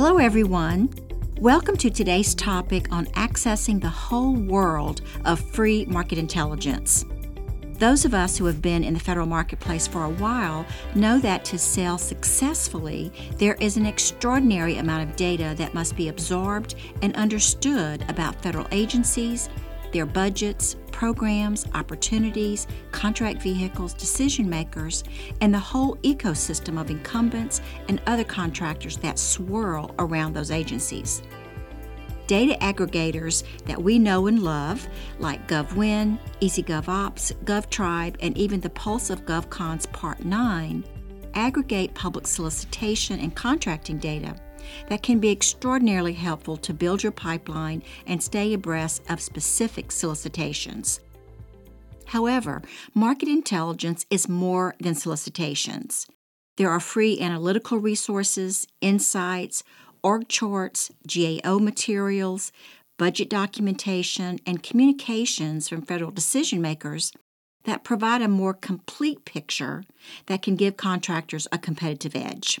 Hello, everyone. Welcome to today's topic on accessing the whole world of free market intelligence. Those of us who have been in the federal marketplace for a while know that to sell successfully, there is an extraordinary amount of data that must be absorbed and understood about federal agencies, their budgets, programs, opportunities, contract vehicles, decision makers, and the whole ecosystem of incumbents and other contractors that swirl around those agencies. Data aggregators that we know and love, like GovWin, EasyGovOps, GovTribe, and even the Pulse of GovCon's Part 9, aggregate public solicitation and contracting data that can be extraordinarily helpful to build your pipeline and stay abreast of specific solicitations. However, market intelligence is more than solicitations. There are free analytical resources, insights, org charts, GAO materials, budget documentation, and communications from federal decision makers that provide a more complete picture that can give contractors a competitive edge.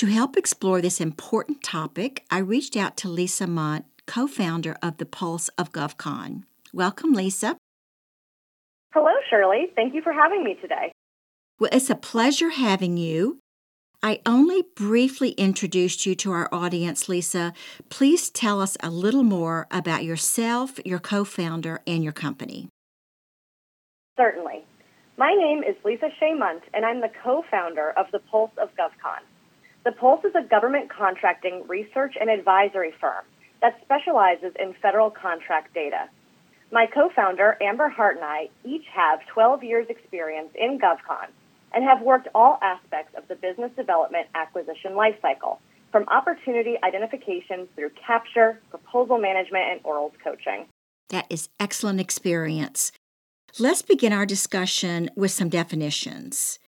To help explore this important topic, I reached out to Lisa Mundt, co founder of the Pulse of GovCon. Welcome, Lisa. Hello, Shirley. Thank you for having me today. Well, it's a pleasure having you. I only briefly introduced you to our audience, Lisa. Please tell us a little more about yourself, your co founder, and your company. Certainly. My name is Lisa Shea Mundt, and I'm the co founder of the Pulse of GovCon. The Pulse is a government contracting research and advisory firm that specializes in federal contract data. My co-founder, Amber Hart and I each have 12 years experience in GovCon and have worked all aspects of the business development acquisition lifecycle, from opportunity identification through capture, proposal management, and orals coaching. That is excellent experience. Let's begin our discussion with some definitions.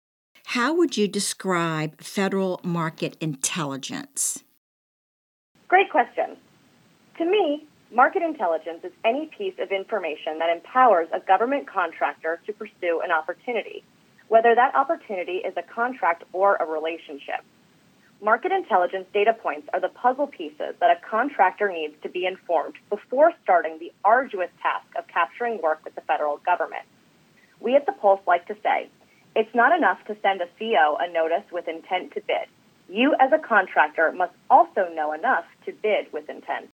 How would you describe federal market intelligence? Great question. To me, market intelligence is any piece of information that empowers a government contractor to pursue an opportunity, whether that opportunity is a contract or a relationship. Market intelligence data points are the puzzle pieces that a contractor needs to be informed before starting the arduous task of capturing work with the federal government. We at the Pulse like to say it's not enough to send a CO a notice with intent to bid. You, as a contractor, must also know enough to bid with intent.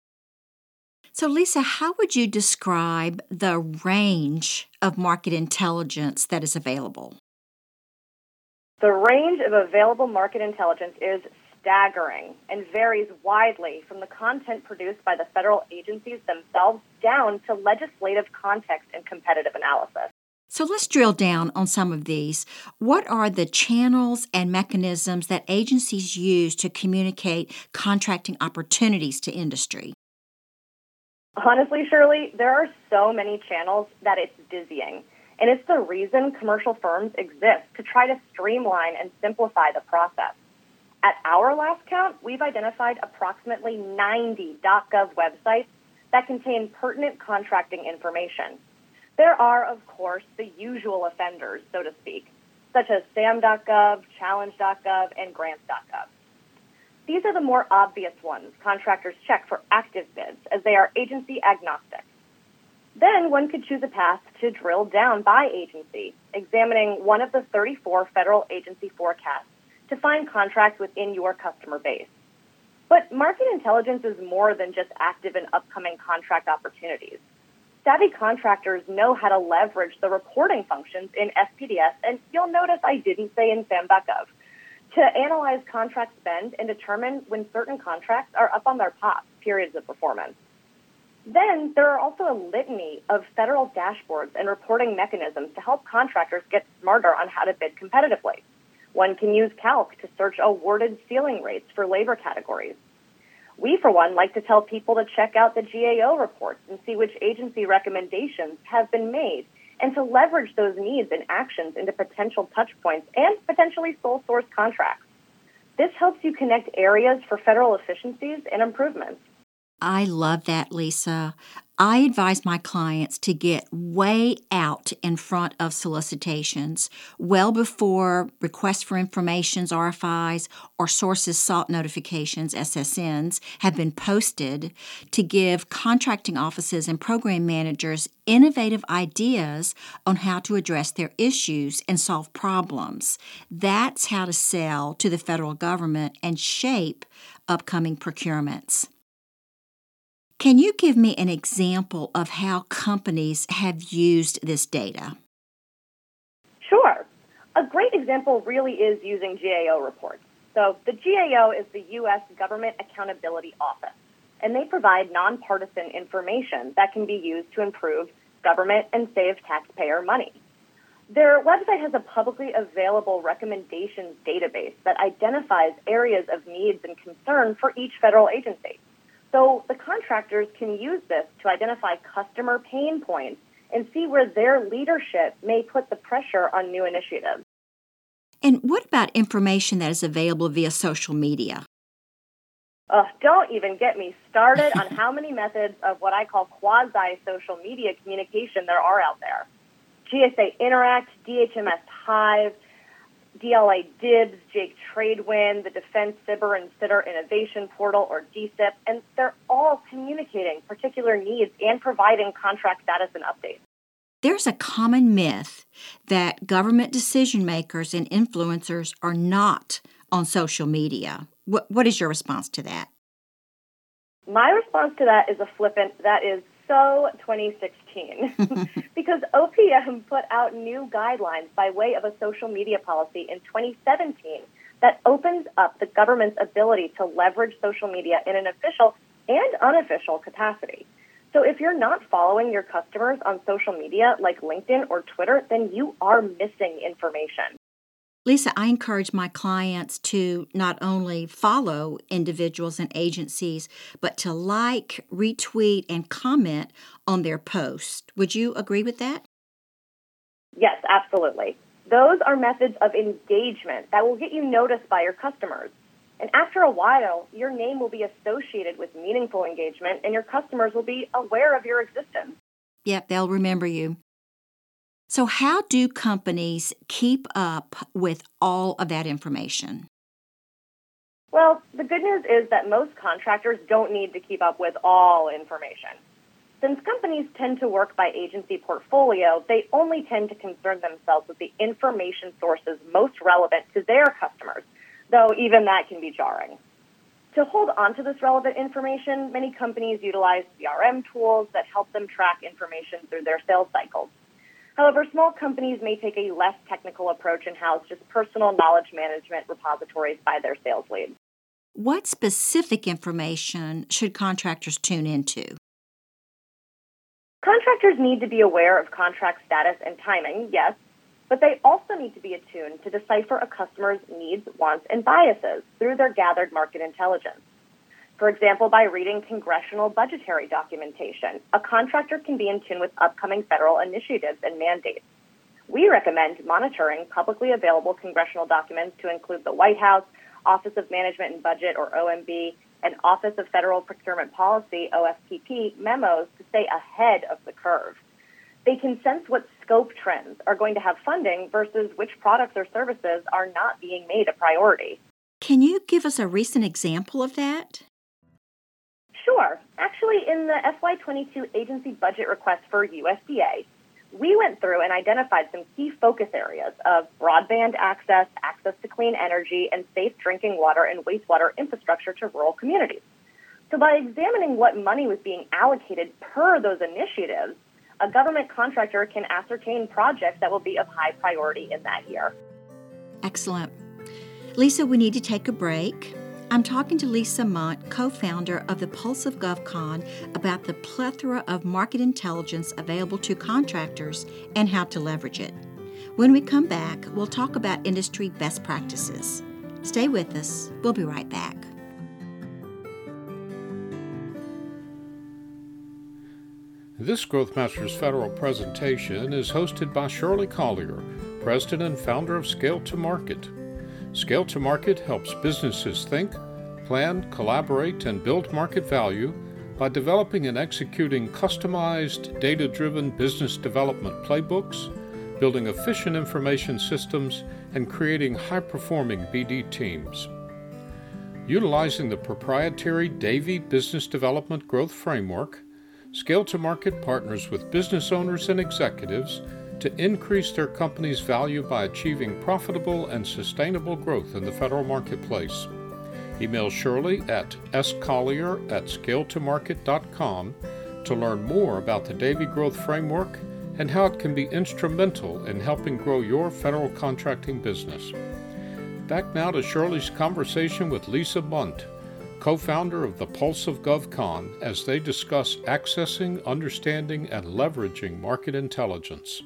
So, Lisa, how would you describe the range of market intelligence that is available? The range of available market intelligence is staggering and varies widely from the content produced by the federal agencies themselves down to legislative context and competitive analysis. So let's drill down on some of these. What are the channels and mechanisms that agencies use to communicate contracting opportunities to industry? Honestly, Shirley, there are so many channels that it's dizzying. And it's the reason commercial firms exist to try to streamline and simplify the process. At our last count, we've identified approximately 90 .gov websites that contain pertinent contracting information. There are, of course, the usual offenders, so to speak, such as SAM.gov, Challenge.gov, and Grants.gov. These are the more obvious ones contractors check for active bids, as they are agency agnostic. Then one could choose a path to drill down by agency, examining one of the 34 federal agency forecasts to find contracts within your customer base. But market intelligence is more than just active and upcoming contract opportunities savvy contractors know how to leverage the reporting functions in FPDS, and you'll notice I didn't say in SAM.gov, to analyze contract spend and determine when certain contracts are up on their pop periods of performance. Then there are also a litany of federal dashboards and reporting mechanisms to help contractors get smarter on how to bid competitively. One can use Calc to search awarded ceiling rates for labor categories. We, for one, like to tell people to check out the GAO reports and see which agency recommendations have been made and to leverage those needs and actions into potential touchpoints and potentially sole source contracts. This helps you connect areas for federal efficiencies and improvements. I love that, Lisa. I advise my clients to get way out in front of solicitations, well before requests for informations, RFIs, or sources sought notifications, SSNs, have been posted to give contracting offices and program managers innovative ideas on how to address their issues and solve problems. That's how to sell to the federal government and shape upcoming procurements. Can you give me an example of how companies have used this data? Sure. A great example really is using GAO reports. So, the GAO is the U.S. Government Accountability Office, and they provide nonpartisan information that can be used to improve government and save taxpayer money. Their website has a publicly available recommendations database that identifies areas of needs and concern for each federal agency. So the contractors can use this to identify customer pain points and see where their leadership may put the pressure on new initiatives. And what about information that is available via social media? Uh, don't even get me started on how many methods of what I call quasi social media communication there are out there. GSA Interact, DHMS Hive, DLA DIBBS, JAIC Tradewind, the Defense SBIR and STTR Innovation Portal, or DSIP, and they're all communicating particular needs and providing contract status and updates. There's a common myth that government decision makers and influencers are not on social media. What, what is your response to that? My response to that is a flippant, that is so 2016 because OPM put out new guidelines by way of a social media policy in 2017 that opens up the government's ability to leverage social media in an official and unofficial capacity. So if you're not following your customers on social media like LinkedIn or Twitter, then you are missing information. Lisa, I encourage my clients to not only follow individuals and agencies, but to like, retweet, and comment on their post. Would you agree with that? Yes, absolutely. Those are methods of engagement that will get you noticed by your customers. And after a while, your name will be associated with meaningful engagement and your customers will be aware of your existence. Yep, they'll remember you. So, how do companies keep up with all of that information? Well, the good news is that most contractors don't need to keep up with all information. Since companies tend to work by agency portfolio, they only tend to concern themselves with the information sources most relevant to their customers, though even that can be jarring. To hold onto this relevant information, many companies utilize CRM tools that help them track information through their sales cycles. However, small companies may take a less technical approach and house just personal knowledge management repositories by their sales lead. What specific information should contractors tune into? Contractors need to be aware of contract status and timing, yes, but they also need to be attuned to decipher a customer's needs, wants, and biases through their gathered market intelligence. For example, by reading congressional budgetary documentation, a contractor can be in tune with upcoming federal initiatives and mandates. We recommend monitoring publicly available congressional documents to include the White House, Office of Management and Budget, or OMB, and Office of Federal Procurement Policy, OFPP, memos to stay ahead of the curve. They can sense what scope trends are going to have funding versus which products or services are not being made a priority. Can you give us a recent example of that? Sure. Actually, in the FY22 agency budget request for USDA, we went through and identified some key focus areas of broadband access, access to clean energy, and safe drinking water and wastewater infrastructure to rural communities. So, by examining what money was being allocated per those initiatives, a government contractor can ascertain projects that will be of high priority in that year. Excellent. Lisa, we need to take a break. I'm talking to Lisa Mundt, co founder of the Pulse of GovCon, about the plethora of market intelligence available to contractors and how to leverage it. When we come back, we'll talk about industry best practices. Stay with us, we'll be right back. This Growth Masters Federal presentation is hosted by Shirley Collier, President and founder of Scale to Market. Scale to Market helps businesses think, plan, collaborate, and build market value by developing and executing customized, data driven business development playbooks, building efficient information systems, and creating high performing BD teams. Utilizing the proprietary Davy Business Development Growth Framework, Scale to Market partners with business owners and executives to increase their company's value by achieving profitable and sustainable growth in the federal marketplace. Email Shirley at scollier at scaletomarket.com to learn more about the Davy Growth Framework and how it can be instrumental in helping grow your federal contracting business. Back now to Shirley's conversation with Lisa Mundt, co founder of the Pulse of GovCon, as they discuss accessing, understanding, and leveraging market intelligence.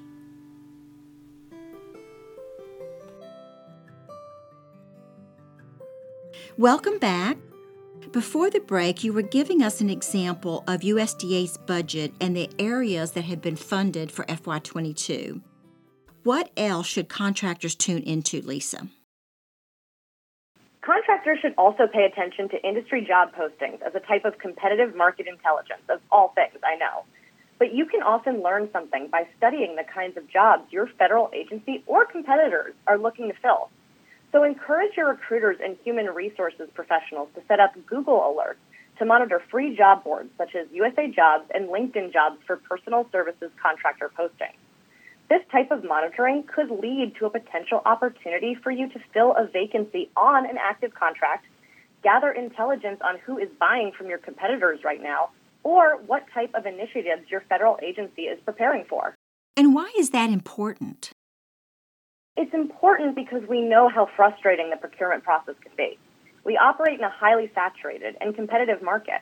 Welcome back. Before the break, you were giving us an example of USDA's budget and the areas that have been funded for FY22. What else should contractors tune into, Lisa? Contractors should also pay attention to industry job postings as a type of competitive market intelligence of all things, I know. But you can often learn something by studying the kinds of jobs your federal agency or competitors are looking to fill. So encourage your recruiters and human resources professionals to set up Google alerts to monitor free job boards such as USA Jobs and LinkedIn Jobs for personal services contractor postings. This type of monitoring could lead to a potential opportunity for you to fill a vacancy on an active contract, gather intelligence on who is buying from your competitors right now, or what type of initiatives your federal agency is preparing for. And why is that important? It's important because we know how frustrating the procurement process can be. We operate in a highly saturated and competitive market.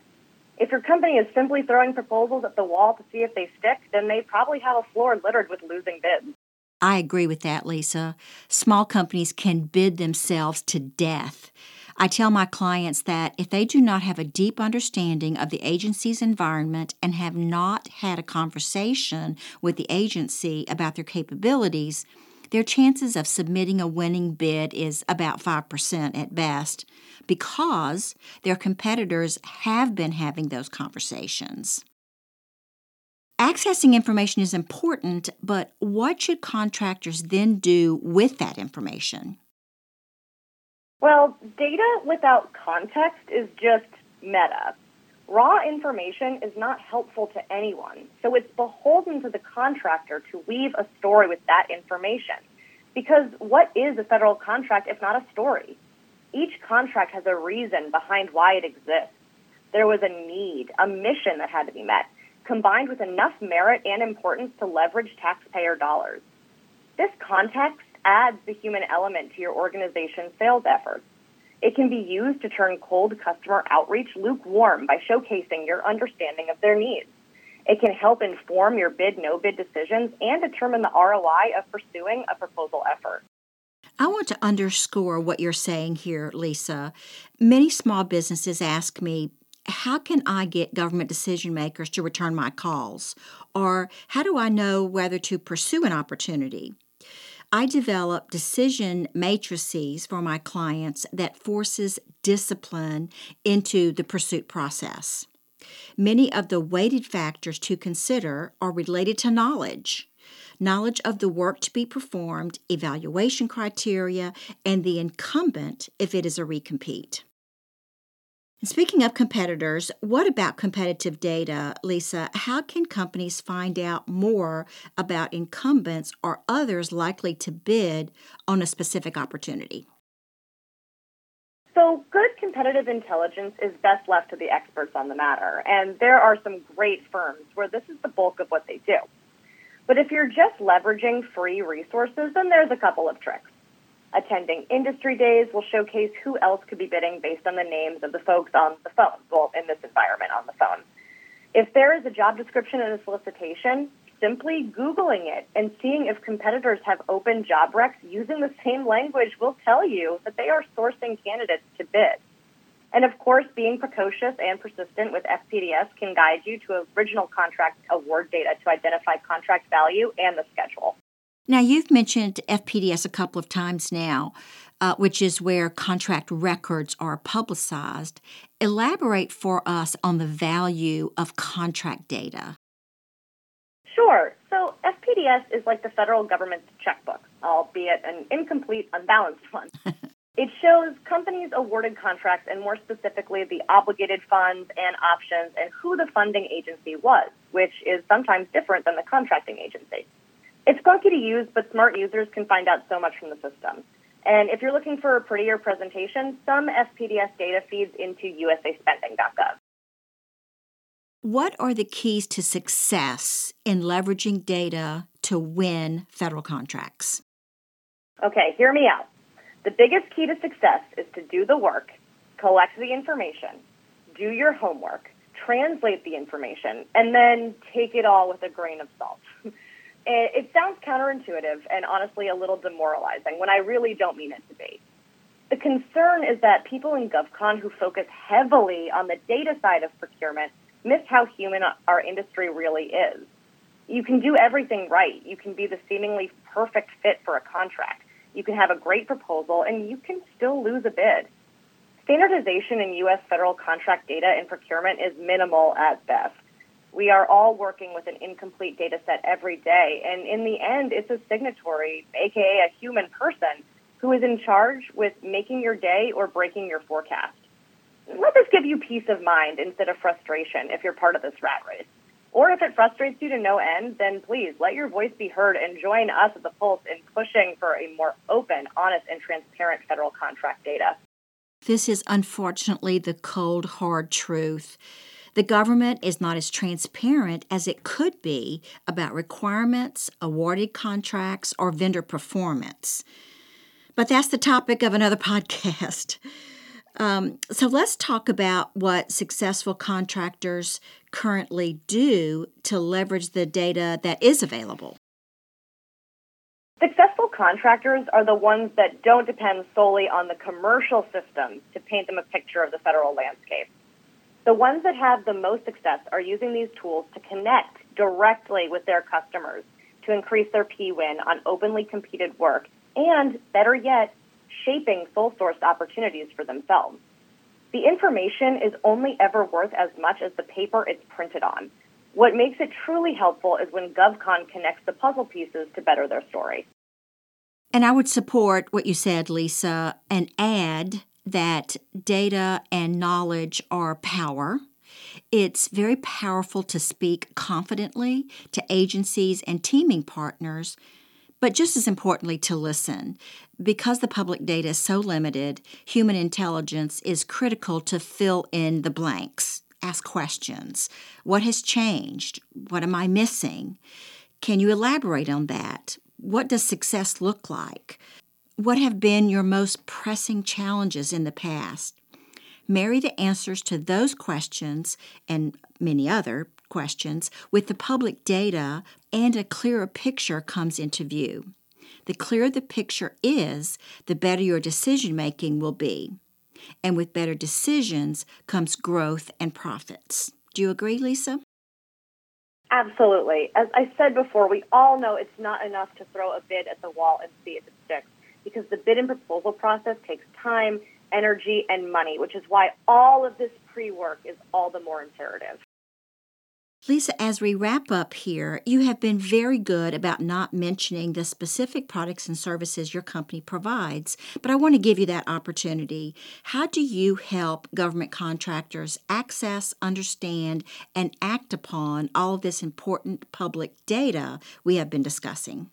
If your company is simply throwing proposals at the wall to see if they stick, then they probably have a floor littered with losing bids. I agree with that, Lisa. Small companies can bid themselves to death. I tell my clients that if they do not have a deep understanding of the agency's environment and have not had a conversation with the agency about their capabilities, their chances of submitting a winning bid is about 5% at best because their competitors have been having those conversations. Accessing information is important, but what should contractors then do with that information? Well, data without context is just meta. Raw information is not helpful to anyone, so it's beholden to the contractor to weave a story with that information. Because what is a federal contract if not a story? Each contract has a reason behind why it exists. There was a need, a mission that had to be met, combined with enough merit and importance to leverage taxpayer dollars. This context adds the human element to your organization's sales efforts. It can be used to turn cold customer outreach lukewarm by showcasing your understanding of their needs. It can help inform your bid no bid decisions and determine the ROI of pursuing a proposal effort. I want to underscore what you're saying here, Lisa. Many small businesses ask me, how can I get government decision makers to return my calls? Or how do I know whether to pursue an opportunity? I develop decision matrices for my clients that forces discipline into the pursuit process. Many of the weighted factors to consider are related to knowledge knowledge of the work to be performed, evaluation criteria, and the incumbent if it is a recompete. Speaking of competitors, what about competitive data, Lisa? How can companies find out more about incumbents or others likely to bid on a specific opportunity? So, good competitive intelligence is best left to the experts on the matter, and there are some great firms where this is the bulk of what they do. But if you're just leveraging free resources, then there's a couple of tricks. Attending industry days will showcase who else could be bidding based on the names of the folks on the phone, well, in this environment on the phone. If there is a job description in a solicitation, simply Googling it and seeing if competitors have open job recs using the same language will tell you that they are sourcing candidates to bid. And of course, being precocious and persistent with FPDS can guide you to original contract award data to identify contract value and the schedule. Now, you've mentioned FPDS a couple of times now, uh, which is where contract records are publicized. Elaborate for us on the value of contract data. Sure. So FPDS is like the federal government's checkbook, albeit an incomplete, unbalanced one. it shows companies awarded contracts and more specifically the obligated funds and options and who the funding agency was, which is sometimes different than the contracting agency. It's clunky to use, but smart users can find out so much from the system. And if you're looking for a prettier presentation, some FPDS data feeds into usaspending.gov. What are the keys to success in leveraging data to win federal contracts? Okay, hear me out. The biggest key to success is to do the work, collect the information, do your homework, translate the information, and then take it all with a grain of salt. Eh, it sounds counterintuitive and honestly a little demoralizing when I really don't mean it to be. The concern is that people in GovCon who focus heavily on the data side of procurement miss how human our industry really is. You can do everything right. You can be the seemingly perfect fit for a contract. You can have a great proposal and you can still lose a bid. Standardization in U.S. federal contract data and procurement is minimal at best we are all working with an incomplete data set every day. And in the end, it's a signatory, aka a human person, who is in charge with making your day or breaking your forecast. Let this give you peace of mind instead of frustration if you're part of this rat race. Or if it frustrates you to no end, then please let your voice be heard and join us at the Pulse in pushing for a more open, honest, and transparent federal contract data. This is unfortunately the cold, hard truth. The government is not as transparent as it could be about requirements, awarded contracts, or vendor performance. But that's the topic of another podcast. Um, so let's talk about what successful contractors currently do to leverage the data that is available. Successful contractors are the ones that don't depend solely on the commercial systems to paint them a picture of the federal landscape. The ones that have the most success are using these tools to connect directly with their customers to increase their P win on openly competed work and, better yet, shaping sole sourced opportunities for themselves. The information is only ever worth as much as the paper it's printed on. What makes it truly helpful is when GovCon connects the puzzle pieces to better their story. And I would support what you said, Lisa, and add that data and knowledge are power. It's very powerful to speak confidently to agencies and teaming partners, but just as importantly, to listen. Because the public data is so limited, human intelligence is critical to fill in the blanks, ask questions. What has changed? What am I missing? Can you elaborate on that? What does success look like? What have been your most pressing challenges in the past? Marry the answers to those questions and many other questions with the public data, and a clearer picture comes into view. The clearer the picture is, the better your decision making will be. And with better decisions comes growth and profits. Do you agree, Lisa? Absolutely. As I said before, we all know it's not enough to throw a bid at the wall and see if it sticks because the bid and proposal process takes time, energy, and money, which is why all of this pre work is all the more imperative. Lisa, as we wrap up here, you have been very good about not mentioning the specific products and services your company provides, but I want to give you that opportunity. How do you help government contractors access, understand, and act upon all of this important public data we have been discussing?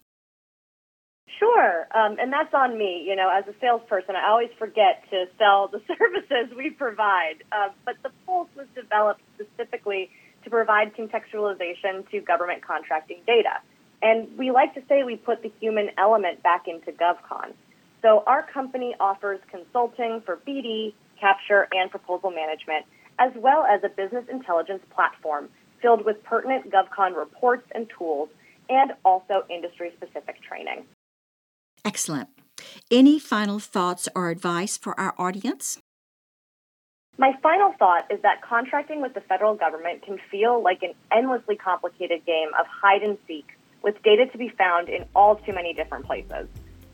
Sure, um, and that's on me. You know, as a salesperson, I always forget to sell the services we provide. Uh, but the Pulse was developed specifically to provide contextualization to government contracting data. And we like to say we put the human element back into GovCon. So our company offers consulting for BD, capture, and proposal management, as well as a business intelligence platform filled with pertinent GovCon reports and tools, and also industry specific training. Excellent. Any final thoughts or advice for our audience? My final thought is that contracting with the federal government can feel like an endlessly complicated game of hide and seek with data to be found in all too many different places.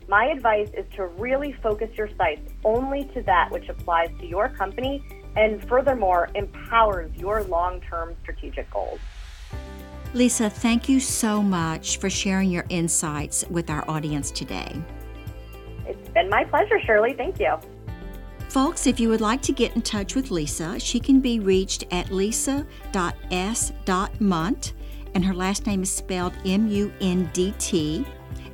My advice is to really focus your sights only to that which applies to your company and furthermore empowers your long term strategic goals. Lisa, thank you so much for sharing your insights with our audience today. It's been my pleasure, Shirley. Thank you. Folks, if you would like to get in touch with Lisa, she can be reached at lisa.s.mundt, and her last name is spelled M U N D T,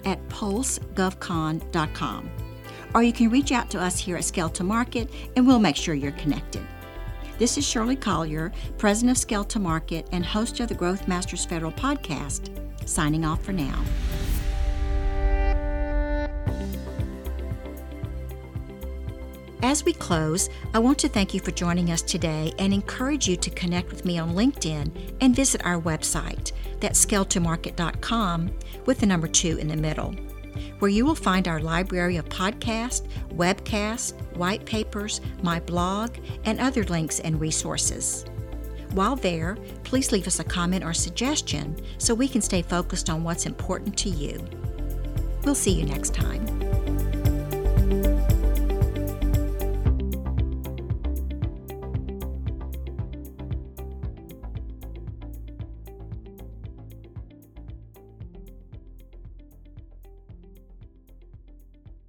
at pulsegovcon.com. Or you can reach out to us here at Scale to Market, and we'll make sure you're connected. This is Shirley Collier, President of Scale to Market and host of the Growth Masters Federal Podcast, signing off for now. As we close, I want to thank you for joining us today and encourage you to connect with me on LinkedIn and visit our website, that's scale2market.com with the number two in the middle, where you will find our library of podcasts, webcasts, white papers, my blog, and other links and resources. While there, please leave us a comment or suggestion so we can stay focused on what's important to you. We'll see you next time.